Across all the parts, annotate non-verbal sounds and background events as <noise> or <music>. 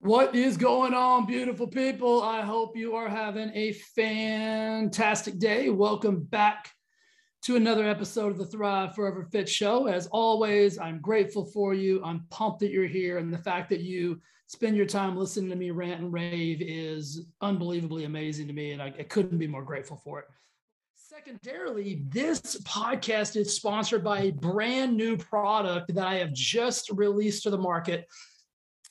What is going on, beautiful people? I hope you are having a fantastic day. Welcome back to another episode of the Thrive Forever Fit Show. As always, I'm grateful for you. I'm pumped that you're here. And the fact that you spend your time listening to me rant and rave is unbelievably amazing to me. And I, I couldn't be more grateful for it. Secondarily, this podcast is sponsored by a brand new product that I have just released to the market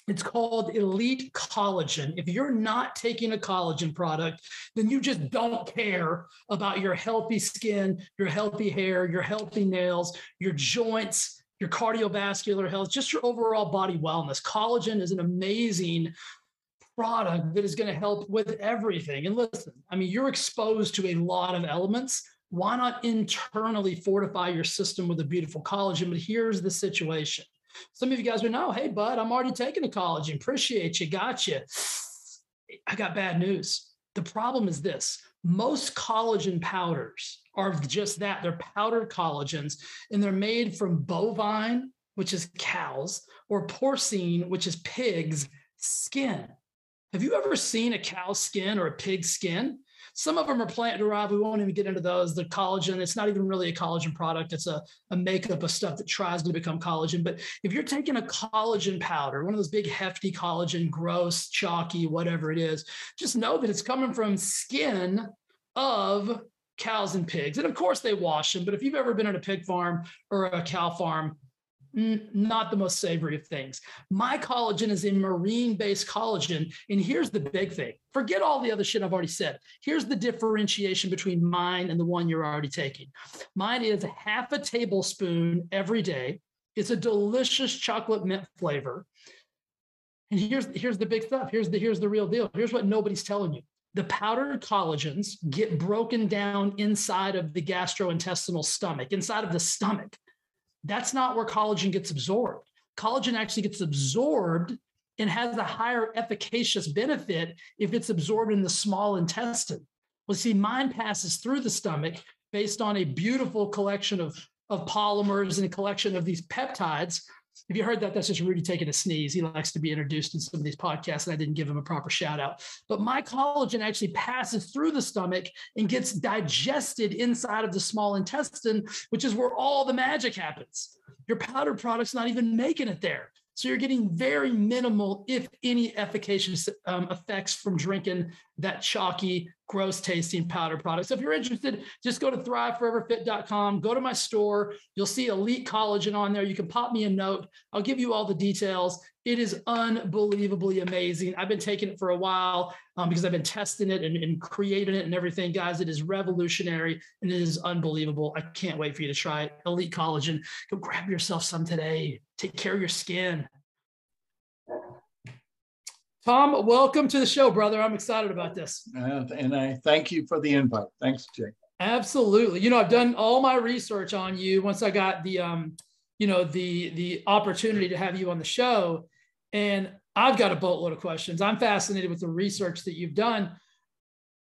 it's called Elite Collagen. If you're not taking a collagen product, then you just don't care about your healthy skin, your healthy hair, your healthy nails, your joints, your cardiovascular health, just your overall body wellness. Collagen is an amazing product that is going to help with everything. And listen, I mean, you're exposed to a lot of elements. Why not internally fortify your system with a beautiful collagen? But here's the situation some of you guys would know, hey, bud, I'm already taking a collagen. Appreciate you. Got you. I got bad news. The problem is this most collagen powders are just that they're powdered collagens, and they're made from bovine, which is cows, or porcine, which is pigs' skin. Have you ever seen a cow's skin or a pig's skin? Some of them are plant derived. We won't even get into those. The collagen, it's not even really a collagen product. It's a, a makeup of stuff that tries to become collagen. But if you're taking a collagen powder, one of those big hefty collagen, gross, chalky, whatever it is, just know that it's coming from skin of cows and pigs. And of course they wash them, but if you've ever been at a pig farm or a cow farm, not the most savory of things. My collagen is a marine based collagen. And here's the big thing forget all the other shit I've already said. Here's the differentiation between mine and the one you're already taking. Mine is half a tablespoon every day. It's a delicious chocolate mint flavor. And here's, here's the big stuff. Here's the, here's the real deal. Here's what nobody's telling you. The powdered collagens get broken down inside of the gastrointestinal stomach, inside of the stomach. That's not where collagen gets absorbed. Collagen actually gets absorbed and has a higher efficacious benefit if it's absorbed in the small intestine. Well, see, mine passes through the stomach based on a beautiful collection of, of polymers and a collection of these peptides if you heard that, that's just Rudy taking a sneeze. He likes to be introduced in some of these podcasts, and I didn't give him a proper shout out. But my collagen actually passes through the stomach and gets digested inside of the small intestine, which is where all the magic happens. Your powder product's not even making it there. So you're getting very minimal, if any, efficacious um, effects from drinking that chalky, gross tasting powder product. So if you're interested, just go to thriveforeverfit.com, go to my store. You'll see Elite Collagen on there. You can pop me a note. I'll give you all the details. It is unbelievably amazing. I've been taking it for a while um, because I've been testing it and, and creating it and everything. Guys, it is revolutionary and it is unbelievable. I can't wait for you to try it. Elite Collagen. Go grab yourself some today. Take care of your skin. Tom, welcome to the show, brother. I'm excited about this. Uh, and I thank you for the invite. Thanks, Jake. Absolutely. You know, I've done all my research on you once I got the um, you know, the the opportunity to have you on the show. And I've got a boatload of questions. I'm fascinated with the research that you've done.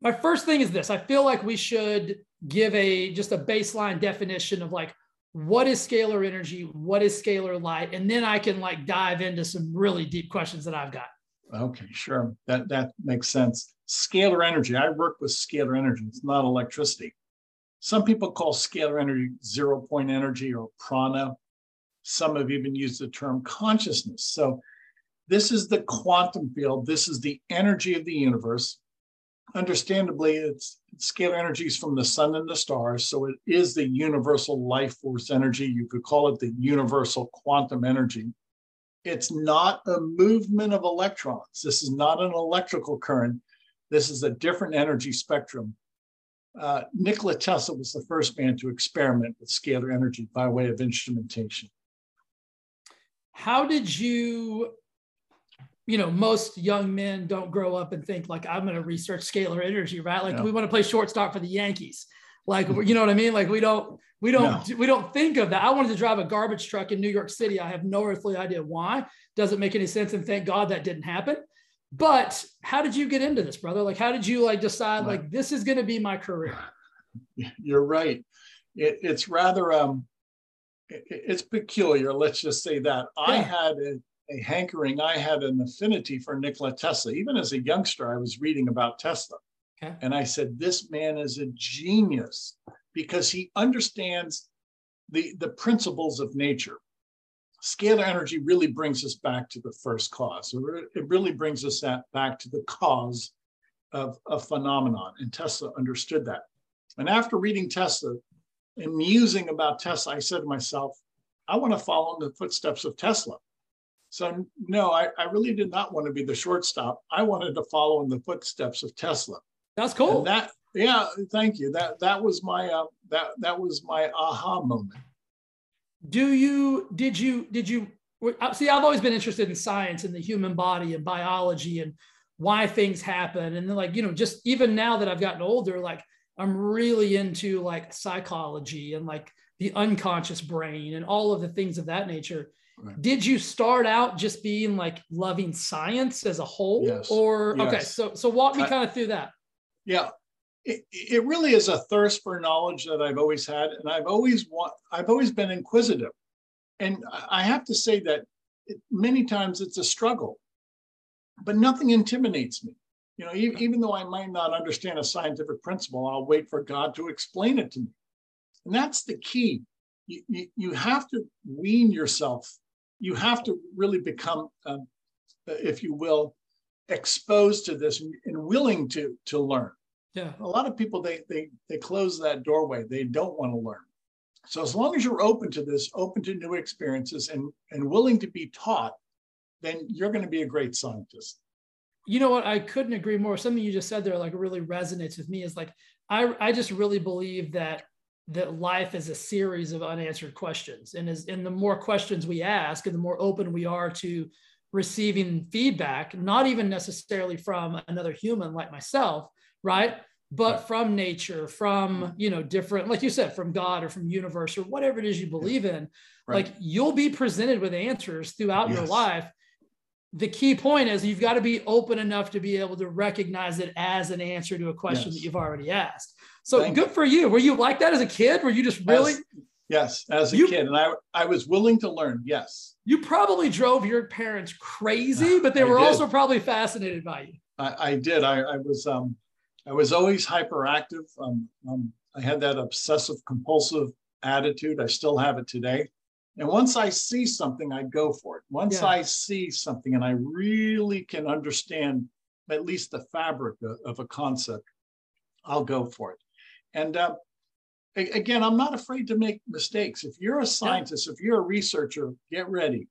My first thing is this. I feel like we should give a just a baseline definition of like what is scalar energy what is scalar light and then i can like dive into some really deep questions that i've got okay sure. That that makes sense. Scalar energy. I work with scalar energy. It's not electricity. Some people call scalar energy zero point energy or prana. Some have even used the term consciousness. So this is the quantum field. This is the energy of the universe. Understandably, it's scalar energies from the sun and the stars. So it is the universal life force energy. You could call it the universal quantum energy. It's not a movement of electrons. This is not an electrical current. This is a different energy spectrum. Uh, Nikola Tesla was the first man to experiment with scalar energy by way of instrumentation. How did you you know, most young men don't grow up and think like I'm going to research scalar energy, right? Like we want to play shortstop for the Yankees. Like, you know what I mean? Like we don't, we don't, no. we don't think of that. I wanted to drive a garbage truck in New York City. I have no earthly idea why. Doesn't make any sense. And thank God that didn't happen. But how did you get into this, brother? Like, how did you like decide like this is going to be my career? <laughs> You're right. It, it's rather um, it, it's peculiar. Let's just say that yeah. I had a, a hankering. I had an affinity for Nikola Tesla. Even as a youngster, I was reading about Tesla, okay. and I said, "This man is a genius because he understands the the principles of nature." Scalar energy really brings us back to the first cause. It really brings us back to the cause of a phenomenon, and Tesla understood that. And after reading Tesla and musing about Tesla, I said to myself, I want to follow in the footsteps of Tesla. So no, I, I really did not want to be the shortstop. I wanted to follow in the footsteps of Tesla. That's cool. And that yeah, thank you. That that was my uh, that that was my aha moment. Do you did you did you uh, see? I've always been interested in science and the human body and biology and why things happen. And then like you know, just even now that I've gotten older, like I'm really into like psychology and like the unconscious brain and all of the things of that nature. Right. Did you start out just being like loving science as a whole? Yes. Or yes. okay, so so walk me kind of through that. Yeah. It, it really is a thirst for knowledge that I've always had, and I've always want I've always been inquisitive, and I have to say that it, many times it's a struggle, but nothing intimidates me. You know, even, even though I might not understand a scientific principle, I'll wait for God to explain it to me. And that's the key. You, you, you have to wean yourself. You have to really become, um, if you will, exposed to this and willing to, to learn. Yeah. A lot of people, they, they, they close that doorway. They don't want to learn. So as long as you're open to this, open to new experiences and, and willing to be taught, then you're going to be a great scientist you know what? I couldn't agree more. Something you just said there, like really resonates with me is like, I, I just really believe that that life is a series of unanswered questions. And as and the more questions we ask and the more open we are to receiving feedback, not even necessarily from another human like myself, right? But from nature, from you know, different, like you said, from God or from universe or whatever it is you believe in, right. like you'll be presented with answers throughout yes. your life the key point is you've got to be open enough to be able to recognize it as an answer to a question yes. that you've already asked. So Thank good you. for you. Were you like that as a kid? Were you just really? As, yes, as a you, kid, and I I was willing to learn. Yes. You probably drove your parents crazy, but they were also probably fascinated by you. I, I did. I, I, was um, I was always hyperactive. Um, um, I had that obsessive compulsive attitude. I still have it today. And once I see something, I go for it. Once yeah. I see something and I really can understand at least the fabric of, of a concept, I'll go for it. And uh, again, I'm not afraid to make mistakes. If you're a scientist, yeah. if you're a researcher, get ready.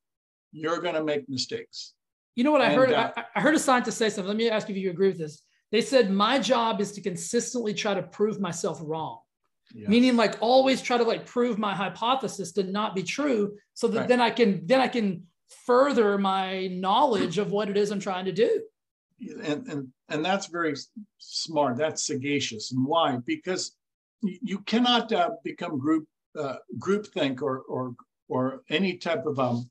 You're going to make mistakes. You know what I and, heard? Uh, I, I heard a scientist say something. Let me ask you if you agree with this. They said, My job is to consistently try to prove myself wrong. Yes. meaning like always try to like prove my hypothesis to not be true so that right. then i can then i can further my knowledge of what it is i'm trying to do. And and and that's very smart. That's sagacious. And why? Because you cannot uh, become group uh, group think or or or any type of um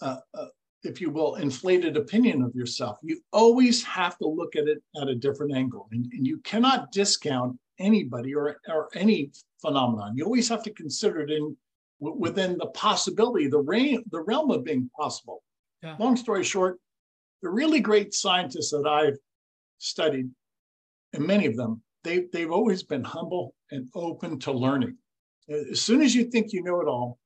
uh, uh, if you will inflated opinion of yourself you always have to look at it at a different angle and, and you cannot discount anybody or, or any phenomenon. You always have to consider it in within the possibility, the, realm, the realm of being possible. Yeah. Long story short, the really great scientists that I've studied, and many of them, they, they've always been humble and open to learning. As soon as you think you know it all,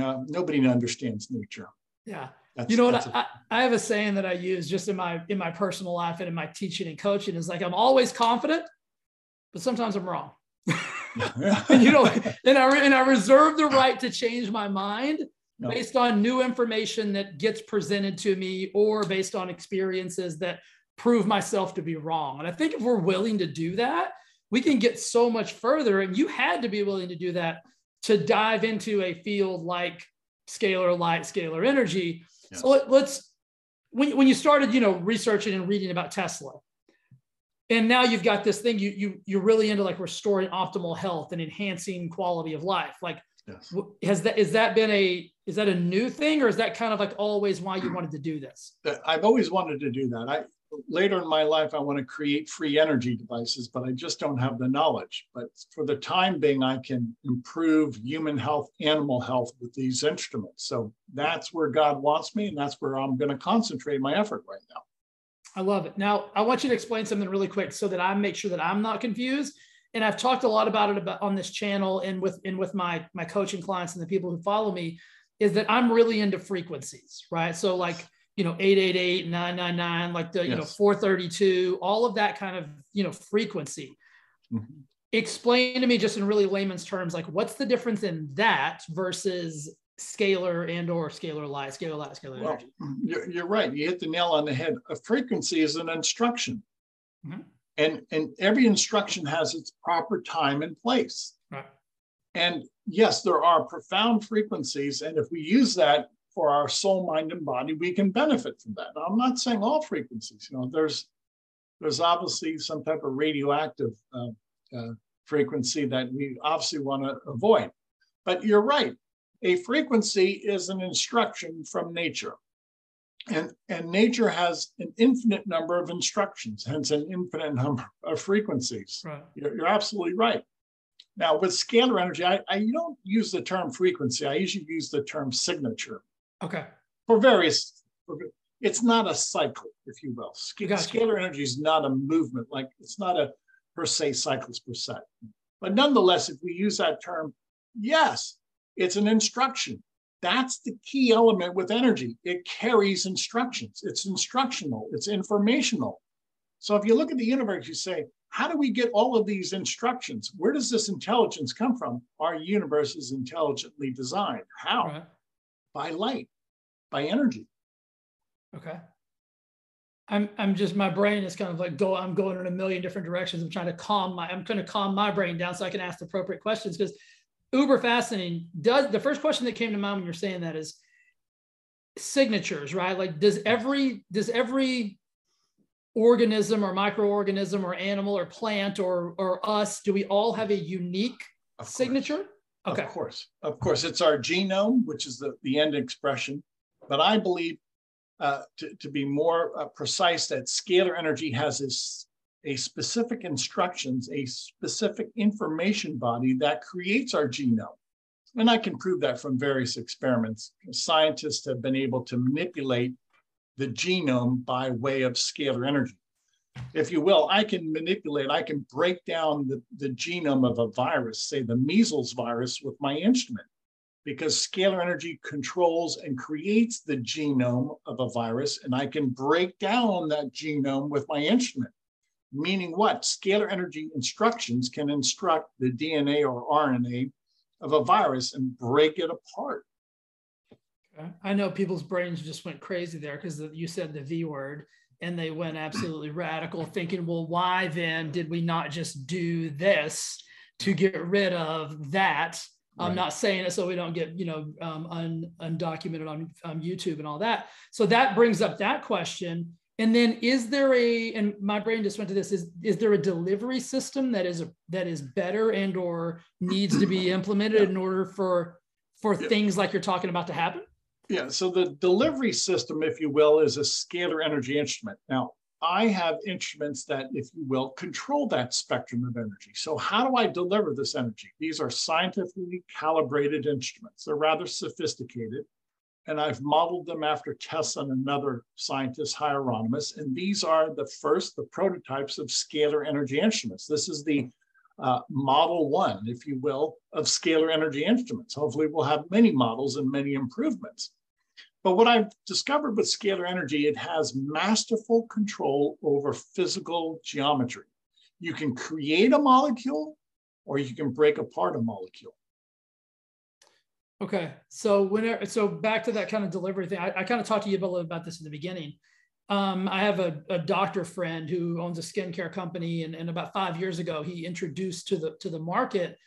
uh, nobody understands nature. Yeah. That's, you know what I, I have a saying that I use just in my in my personal life and in my teaching and coaching is like I'm always confident but sometimes I'm wrong. and <laughs> you know, and I and I reserve the right to change my mind no. based on new information that gets presented to me or based on experiences that prove myself to be wrong. And I think if we're willing to do that, we can get so much further. And you had to be willing to do that to dive into a field like scalar light, scalar energy. So let, us when, when you started, you know, researching and reading about Tesla, and now you've got this thing you you you're really into like restoring optimal health and enhancing quality of life. Like yes. has that is that been a is that a new thing or is that kind of like always why you wanted to do this? Uh, i've always wanted to do that. I later in my life, I want to create free energy devices, but I just don't have the knowledge. But for the time being, I can improve human health, animal health with these instruments. So that's where God wants me, and that's where I'm going to concentrate my effort right now. I love it. Now, I want you to explain something really quick so that I make sure that I'm not confused. And I've talked a lot about it about on this channel and with and with my my coaching clients and the people who follow me is that I'm really into frequencies, right? So like you know 888 999 like the yes. you know 432 all of that kind of you know frequency. Mm-hmm. explain to me just in really layman's terms like what's the difference in that versus scalar and or scalar light scalar light scalar well, energy? you're, you're, right. You hit the nail on the head. A frequency is an instruction. Mm-hmm. and and every instruction has its proper time and place. Right. And yes there are profound frequencies. And if we use that for our soul, mind, and body, we can benefit from that. Now, I'm not saying all frequencies. You know, there's there's obviously some type of radioactive uh, uh, frequency that we obviously want to avoid. But you're right. A frequency is an instruction from nature. And, and nature has an infinite number of instructions, hence an infinite number of frequencies. Right. You're, you're absolutely right. Now, with scalar energy, I, I don't use the term frequency. I usually use the term signature. Okay. For various, it's not a cycle, if you will. Sc- gotcha. Scalar energy is not a movement, like it's not a per se cycles per se. But nonetheless, if we use that term, yes, it's an instruction. That's the key element with energy. It carries instructions. It's instructional, it's informational. So if you look at the universe, you say, how do we get all of these instructions? Where does this intelligence come from? Our universe is intelligently designed. How? Right by light, by energy. Okay. I'm I'm just my brain is kind of like go I'm going in a million different directions. I'm trying to calm my I'm trying to calm my brain down so I can ask the appropriate questions because uber fascinating. Does the first question that came to mind when you're saying that is signatures, right? Like does every does every organism or microorganism or animal or plant or or us do we all have a unique signature? Okay. Of course, of course, it's our genome, which is the, the end expression. But I believe, uh, to, to be more uh, precise, that scalar energy has this, a specific instructions, a specific information body that creates our genome. And I can prove that from various experiments. Scientists have been able to manipulate the genome by way of scalar energy if you will, I can manipulate, I can break down the, the genome of a virus, say the measles virus, with my instrument, because scalar energy controls and creates the genome of a virus, and I can break down that genome with my instrument. Meaning what? Scalar energy instructions can instruct the DNA or RNA of a virus and break it apart. I know people's brains just went crazy there because you said the V word and they went absolutely radical, thinking, well, why then did we not just do this to get rid of that? I'm not saying it so we don't get, you know, um, un, undocumented on um, YouTube and all that. So that brings up that question. And then, is there a? And my brain just went to this: is is there a delivery system that is a, that is better and or needs to be <coughs> implemented in order for for yeah. things like you're talking about to happen? Yeah, so the delivery system, if you will, is a scalar energy instrument. Now, I have instruments that, if you will, control that spectrum of energy. So, how do I deliver this energy? These are scientifically calibrated instruments. They're rather sophisticated, and I've modeled them after tests on another scientist, Hieronymus. And these are the first, the prototypes of scalar energy instruments. This is the uh, model one, if you will, of scalar energy instruments. Hopefully, we'll have many models and many improvements. But what I've discovered with scalar energy, it has masterful control over physical geometry. You can create a molecule or you can break apart a molecule. Okay. So whenever so back to that kind of delivery thing, I, I kind of talked to you a little bit about this in the beginning. Um, I have a, a, doctor friend who owns a skincare company, and, and about five years ago, he introduced to the to the market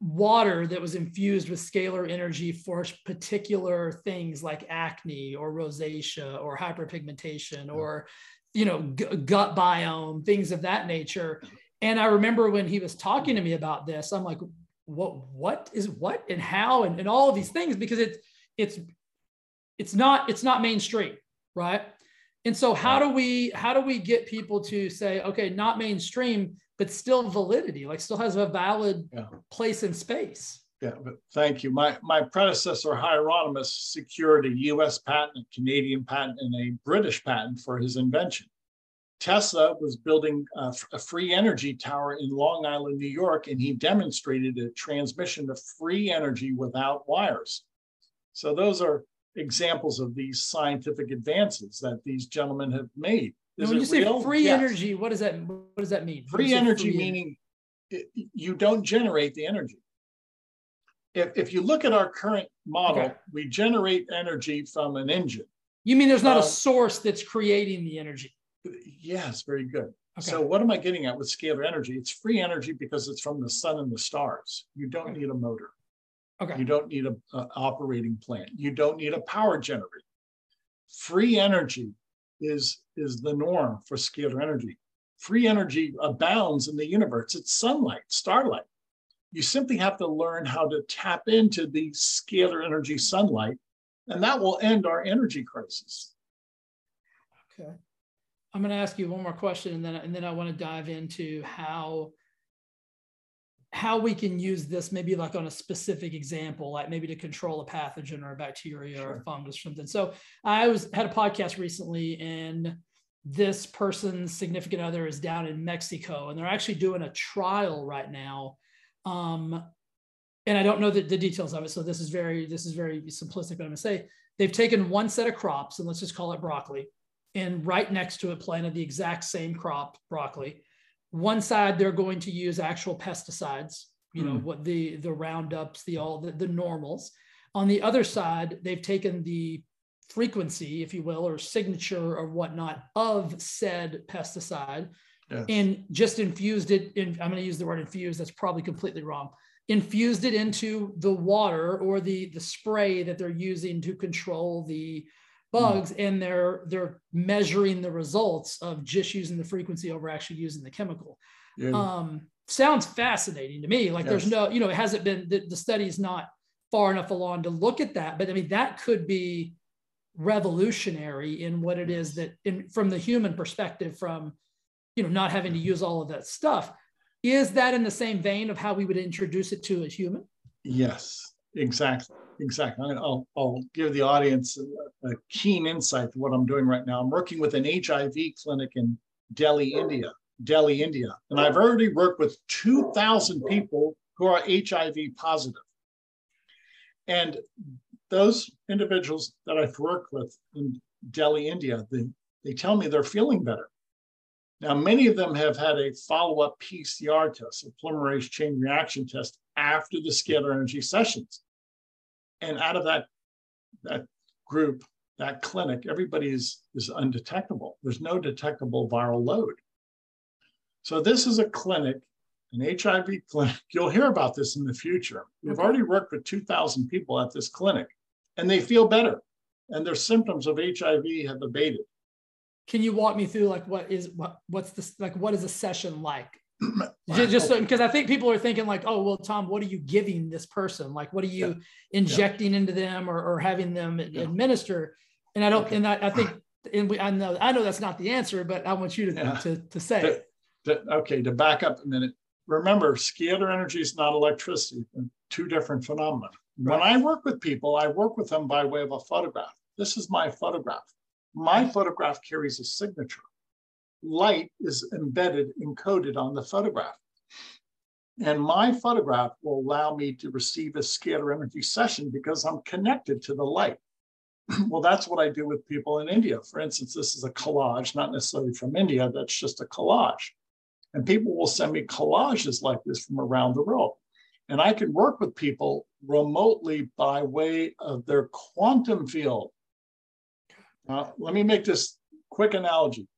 water that was infused with scalar energy for particular things like acne or rosacea or hyperpigmentation or you know g- gut biome things of that nature. And i remember when he was talking to me about this i'm like what what is what and how and, and all of these things because it's it's it's not it's not mainstream right And so how do we how do we get people to say, okay, not mainstream, but still validity, like still has a valid yeah. place in space? Yeah, but thank you. My my predecessor Hieronymus secured a U.S. patent, a Canadian patent, and a British patent for his invention. Tesla was building a, a, free energy tower in Long Island, New York, and he demonstrated a transmission of free energy without wires. So those are examples of these scientific advances that these gentlemen have made. Is when you say real? free yes. energy, what does that what does that mean? Free energy free meaning it, you don't generate the energy. If, if you look at our current model, okay. we generate energy from an engine. You mean there's not um, a source that's creating the energy? Yes, very good. Okay. So what am I getting at with scalar energy? It's free energy because it's from the sun and the stars. You don't okay. need a motor. Okay. You don't need a, a, operating plant. You don't need a power generator. Free energy is is the norm for scalar energy. Free energy abounds in the universe. It's sunlight, starlight. You simply have to learn how to tap into the scalar energy sunlight, and that will end our energy crisis. Okay. I'm going to ask you one more question, and then and then I want to dive into how how we can use this maybe like on a specific example, like maybe to control a pathogen or a bacteria sure. or a fungus or something. So I was had a podcast recently, and this person's significant other is down in Mexico, and they're actually doing a trial right now. Um, and I don't know the, the details of it, so this is very this is very simplistic. But I'm to say they've taken one set of crops, and let's just call it broccoli and right next to it planted the exact same crop, broccoli. One side they're going to use actual pesticides, you know, mm. what the the roundups, the all the, the normals. On the other side, they've taken the frequency, if you will, or signature or whatnot of said pesticide yes. and just infused it in. I'm going to use the word infused. That's probably completely wrong. Infused it into the water or the the spray that they're using to control the bugs mm. and they're they're measuring the results of just using the frequency over actually using the chemical. Yeah. um, sounds fascinating to me. Like yes. there's no you know it hasn't been the, the study's not far enough along to look at that but i mean that could be revolutionary in what it is that in from the human perspective from you know not having to use all of that stuff. Is that in the same vein of how we would introduce it to a human? Yes exactly exactly. I'll, I'll give the audience a, a, keen insight to what I'm doing right now. I'm working with an HIV clinic in Delhi, India, Delhi, India, and I've already worked with 2,000 people who are HIV positive. And those individuals that I've worked with in Delhi, India, they, they tell me they're feeling better. Now, many of them have had a follow up PCR test, a polymerase chain reaction test after the scalar energy sessions and out of that that group, that clinic, everybody is, is undetectable. There's no detectable viral load. So this is a clinic, an HIV clinic. You'll hear about this in the future. We've already worked with 2,000 people at this clinic, and they feel better, and their symptoms of HIV have abated. Can you walk me through like what is what what's this like what is a session like? Just because I think people are thinking like, oh well, Tom, what are you giving this person? Like, what are you yeah. injecting yeah. into them or, or having them yeah. administer? And I don't, okay. and I, I, think, and we, I know, I know that's not the answer, but I want you to to, to say. To, to, okay, to back up a minute. Remember, scalar energy is not electricity. Two different phenomena. Right. When I work with people, I work with them by way of a photograph. This is my photograph. My photograph carries a signature light is embedded, encoded on the photograph. And my photograph will allow me to receive a scalar energy session because I'm connected to the light. <clears throat> well, that's what I do with people in India. For instance, this is a collage, not necessarily from India, that's just a collage. And people will send me collages like this from around the world. And I can work with people remotely by way of their quantum field. Uh, let me make this quick analogy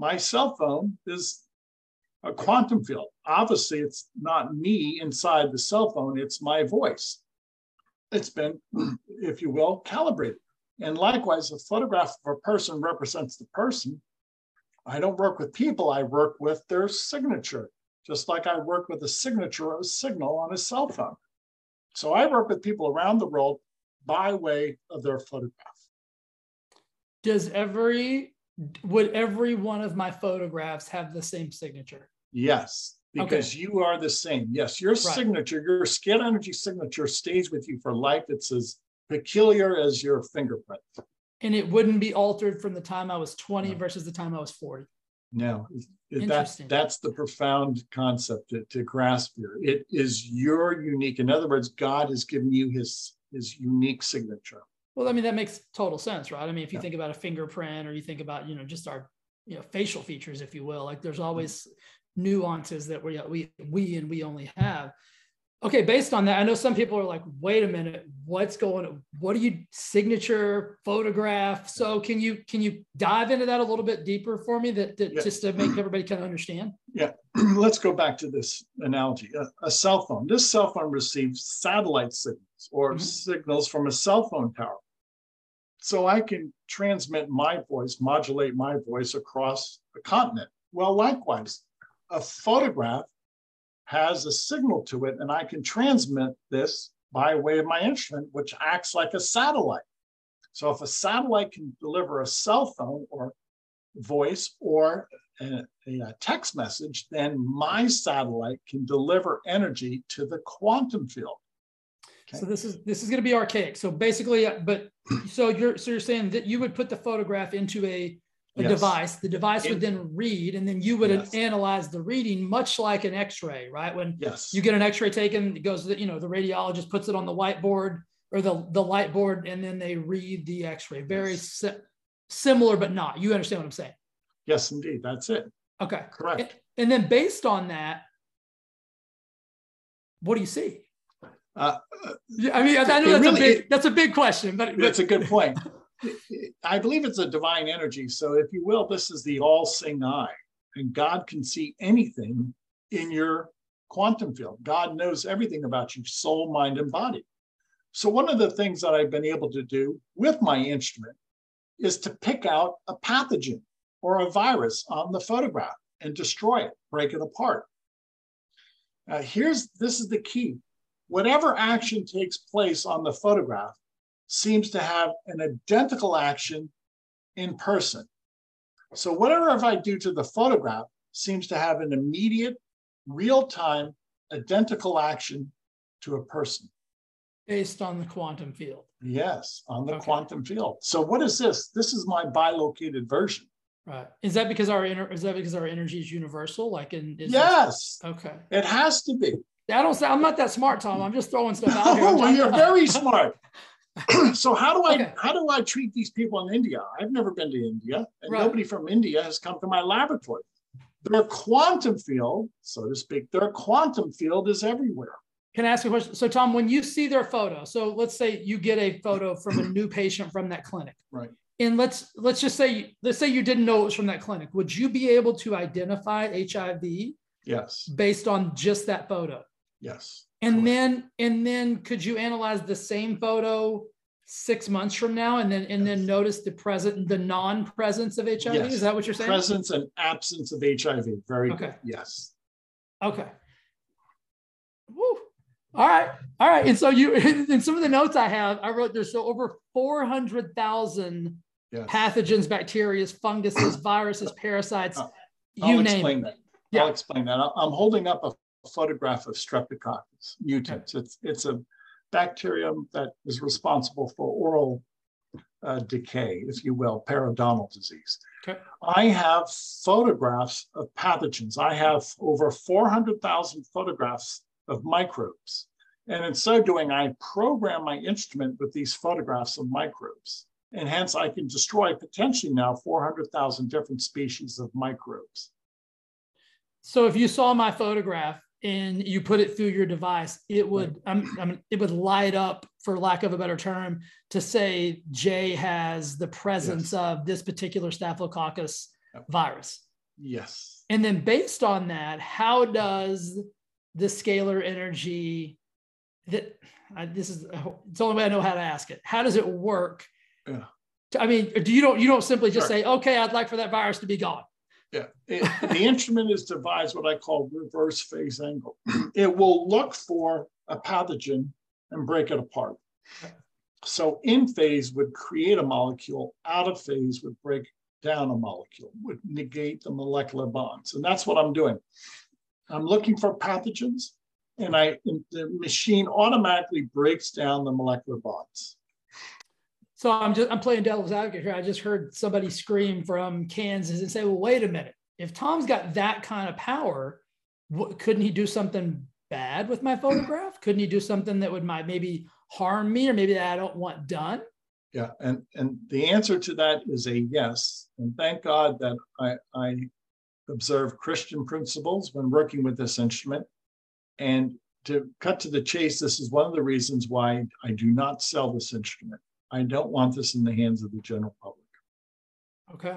my cell phone is a quantum field. Obviously, it's not me inside the cell phone, it's my voice. It's been, <clears throat> if you will, calibrated. And likewise, a photograph of a person represents the person. I don't work with people, I work with their signature, just like I work with the signature of a signal on a cell phone. So I work with people around the world by way of their photograph. Does every would every one of my photographs have the same signature? Yes, because okay. you are the same. Yes, your right. signature, your skin energy signature stays with you for life. It's as peculiar as your fingerprint. And it wouldn't be altered from the time I was 20 no. versus the time I was 40. No, that's that's the profound concept to, to grasp here. It is your unique. In other words, God has given you his his unique signature. Well, I mean, that makes total sense, right? I mean, if you yeah. think about a fingerprint or you think about, you know, just our, you know, facial features, if you will, like there's always nuances that we, we, we, and we only have. Okay. Based on that, I know some people are like, wait a minute, what's going on? What are you signature photograph? So can you, can you dive into that a little bit deeper for me that, that yeah. just to make everybody kind of understand? Yeah. <clears throat> Let's go back to this analogy. A, a cell phone, this cell phone receives satellite signals or mm-hmm. signals from a cell phone tower so I can transmit my voice, modulate my voice across the continent. Well, likewise, a photograph has a signal to it, and I can transmit this by way of my instrument, which acts like a satellite. So if a satellite can deliver a cell phone or voice or a, a, text message, then my satellite can deliver energy to the quantum field. So this is this is going to be archaic. So basically, uh, but so you're so you're saying that you would put the photograph into a, a yes. device. The device would then read, and then you would yes. analyze the reading, much like an X-ray, right? When yes. you get an X-ray taken, it goes. You know, the radiologist puts it on the whiteboard or the the light board, and then they read the X-ray. Very yes. si- similar, but not. You understand what I'm saying? Yes, indeed. That's it. Okay. Correct. And, and then based on that, what do you see? Uh, I mean, I know that's really, a big it, that's a big question, but that's a good point. I believe it's a divine energy. So, if you will, this is the all-seeing eye, and God can see anything in your quantum field. God knows everything about you, soul, mind, and body. So, one of the things that I've been able to do with my instrument is to pick out a pathogen or a virus on the photograph and destroy it, break it apart. Here's this is the key whatever action takes place on the photograph seems to have an identical action in person. So whatever if I do to the photograph seems to have an immediate, real-time, identical action to a person. Based on the quantum field. Yes, on the okay. quantum field. So what is this? This is my bilocated version. Right. Is that because our inner is that because our energy is universal? Like in yes. okay. It has to be. I don't say I'm not that smart, Tom. I'm just throwing stuff out. <laughs> Oh, well, you're very <laughs> smart. <clears throat> so how do I okay. how do I treat these people in India? I've never been to India, and right. nobody from India has come to my laboratory. Their quantum field, so to speak, their quantum field is everywhere. Can I ask a question? So, Tom, when you see their photo, so let's say you get a photo from a new patient from that clinic, right? And let's let's just say let's say you didn't know it was from that clinic. Would you be able to identify HIV? Yes. Based on just that photo. Yes. And then and then could you analyze the same photo six months from now and then and yes. then notice the present the non-presence of HIV? Yes. Is that what you're saying? Presence and absence of HIV. Very okay. good. Yes. Okay. Woo. All right. All right. And so you <laughs> in some of the notes I have, I wrote there's so over 400,000 yes. pathogens, bacteria, funguses, <coughs> viruses, parasites. Uh, you name it. That. Yeah. I'll explain that. I'm holding up a photograph of Streptococcus mutans. It's, it's a bacterium that is responsible for oral uh, decay, if you will, periodontal disease. Okay. I have photographs of pathogens. I have over 400,000 photographs of microbes. And in so doing, I program my instrument with these photographs of microbes. And hence, I can destroy potentially now 400,000 different species of microbes. So if you saw my photograph and you put it through your device, it would I mean, it would light up, for lack of a better term, to say Jay has the presence yes. of this particular Staphylococcus virus. Yes. And then based on that, how does the scalar energy that uh, this is it's the only way I know how to ask it. How does it work? Yeah. I mean, do you don't you don't simply just sure. say, okay, I'd like for that virus to be gone. Yeah, <laughs> it, the instrument is devised what I call reverse phase angle. It will look for a pathogen and break it apart. So in phase would create a molecule, out of phase would break down a molecule, would negate the molecular bonds. And that's what I'm doing. I'm looking for pathogens, and I the machine automatically breaks down the molecular bonds. So I'm just I'm playing devil's advocate here. I just heard somebody scream from Kansas and say, "Well, wait a minute. If Tom's got that kind of power, what, couldn't he do something bad with my photograph? Couldn't he do something that would might maybe harm me or maybe that I don't want done?" Yeah, and and the answer to that is a yes. And thank God that I, I observe Christian principles when working with this instrument. And to cut to the chase, this is one of the reasons why I do not sell this instrument. I don't want this in the hands of the general public. Okay.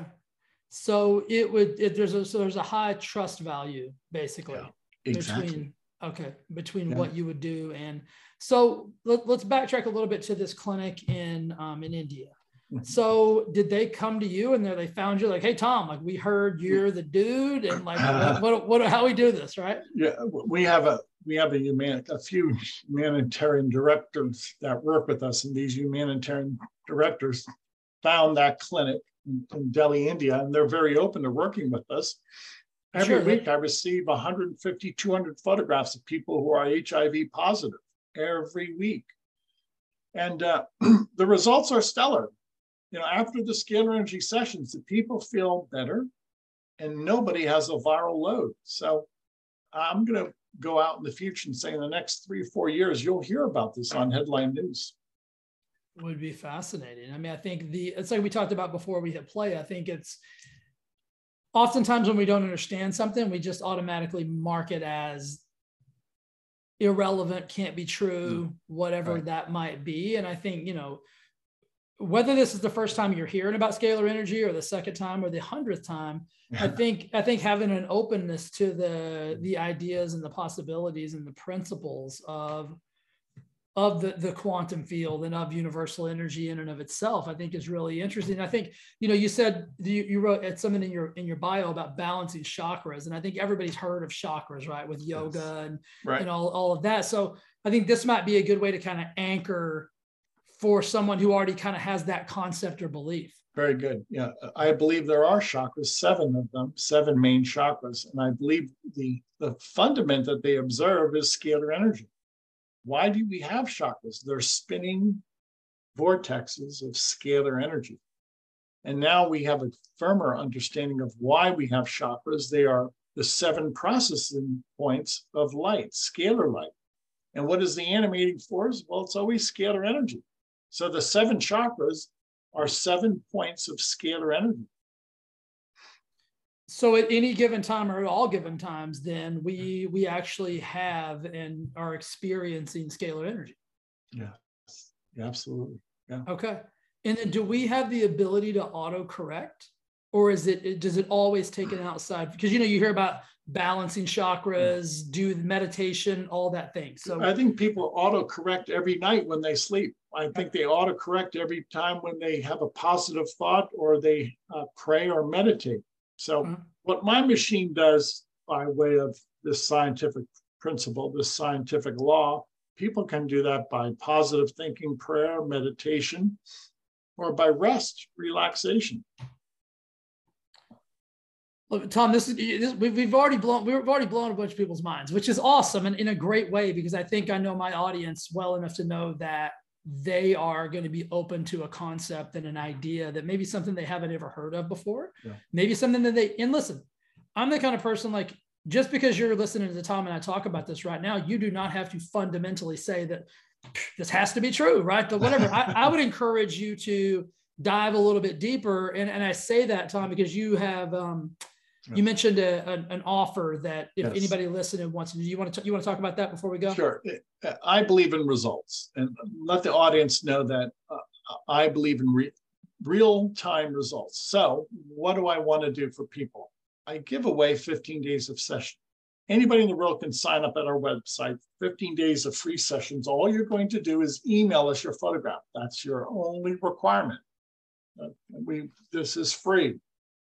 So it would it, there's a so there's a high trust value basically yeah, exactly. between okay between yeah. what you would do and so let, us backtrack a little bit to this clinic in um, in India. Mm-hmm. So did they come to you and there they found you like, hey Tom, like we heard you're the dude and like <laughs> what, what, what how we do this, right? Yeah, we have a we have a human a few humanitarian directors that work with us, and these humanitarian directors found that clinic in, in Delhi, India, and they're very open to working with us. Every sure. week, I receive 150, 200 photographs of people who are HIV positive every week. And uh, <clears throat> the results are stellar. You know, after the scalar energy sessions, the people feel better and nobody has a viral load. So I'm going to go out in the future and say in the next three, or four years, you'll hear about this on headline news. Would be fascinating. I mean, I think the, it's like we talked about before we hit play. I think it's, oftentimes when we don't understand something, we just automatically mark it as irrelevant, can't be true, mm. whatever right. that might be. And I think, you know, whether this is the first time you're hearing about scalar energy or the second time or the hundredth time, I <laughs> think I think having an openness to the the ideas and the possibilities and the principles of of the, the quantum field and of universal energy in and of itself, I think is really interesting. I think, you know, you said you, you wrote something in your in your bio about balancing chakras. And I think everybody's heard of chakras, right? With yoga yes. and, right. and all, all of that. So I think this might be a good way to kind of anchor for someone who already kind of has that concept or belief. Very good. Yeah. I believe there are chakras, seven of them, seven main chakras. And I believe the the fundament that they observe is scalar energy. Why do we have chakras? They're spinning vortexes of scalar energy. And now we have a firmer understanding of why we have chakras. They are the seven processing points of light, scalar light. And what is the animating force? Well, it's always scalar energy. So the seven chakras are seven points of scalar energy. So at any given time or at all given times then we we actually have and are experiencing scalar energy. Yeah, yeah absolutely. Yeah. Okay. And then do we have the ability to auto correct or is it does it always take it outside because you know you hear about balancing chakras do meditation all that thing so i think people auto correct every night when they sleep i think they auto correct every time when they have a positive thought or they uh, pray or meditate so, mm-hmm. what my machine does by way of this scientific principle, this scientific law, people can do that by positive thinking, prayer, meditation, or by rest, relaxation. Look, Tom, this is this, we've already blown we've already blown a bunch of people's minds, which is awesome and in a great way because I think I know my audience well enough to know that they are going to be open to a concept and an idea that maybe something they haven't ever heard of before. Yeah. Maybe something that they, and listen, I'm the kind of person like, just because you're listening to Tom and I talk about this right now, you do not have to fundamentally say that <sniffs> this has to be true, right? But whatever. I, I, would encourage you to dive a little bit deeper. And, and I say that, Tom, because you have, um, you mentioned a, a, an offer that if yes. anybody listening wants to, you want to, you want to talk about that before we go? Sure. I believe in results and let the audience know that uh, I believe in re- real time results. So what do I want to do for people? I give away 15 days of session. Anybody in the world can sign up at our website, 15 days of free sessions. All you're going to do is email us your photograph. That's your only requirement. Uh, we, this is free,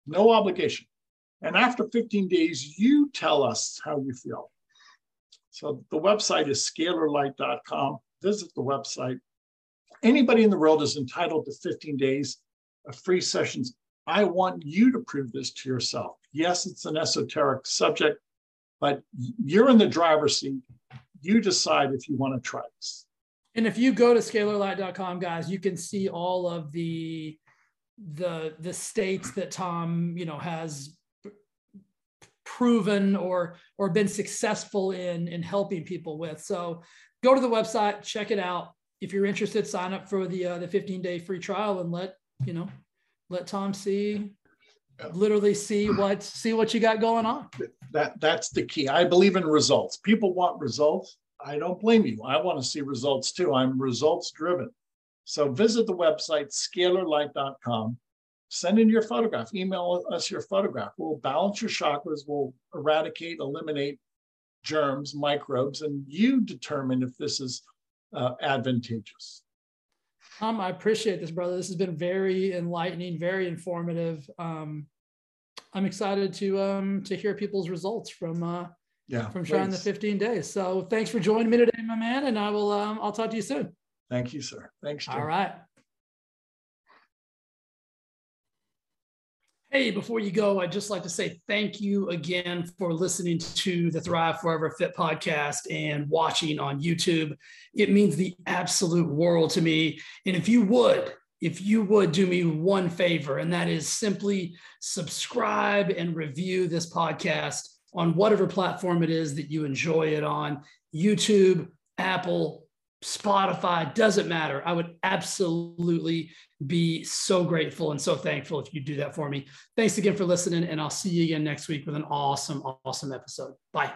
no obligation. And after 15 days, you tell us how you feel. So the website is scalarlight.com. Visit the website. Anybody in the world is entitled to 15 days of free sessions I want you to prove this to yourself. Yes, it's an esoteric subject, but you're in the driver's seat. You decide if you want to try this. And if you go to scalarlight.com, guys, you can see all of the the the states that Tom, you know, has proven or or been successful in in helping people with. So go to the website, check it out. If you're interested, sign up for the uh, the 15 day free trial and let you know let Tom see literally see what see what you got going on. That that's the key. I believe in results. People want results. I don't blame you. I want to see results too. I'm results driven. So visit the website scalarlight.com. Send in your photograph. Email us your photograph. We'll balance your chakras. We'll eradicate, eliminate germs, microbes, and you determine if this is uh, advantageous. Tom, I appreciate this, brother. This has been very enlightening, very informative. Um, I'm excited to um, to hear people's results from uh, yeah from trying the 15 days. So thanks for joining me today, my man, and I will um, I'll talk to you soon. Thank you, sir. Thanks. Jim. All right. Hey, before you go, I'd just like to say thank you again for listening to the Thrive Forever Fit podcast and watching on YouTube. It means the absolute world to me. And if you would, if you would do me one favor, and that is simply subscribe and review this podcast on whatever platform it is that you enjoy it on YouTube, Apple, Spotify, doesn't matter. I would absolutely be so grateful and so thankful if you do that for me. Thanks again for listening, and I'll see you again next week with an awesome, awesome episode. Bye.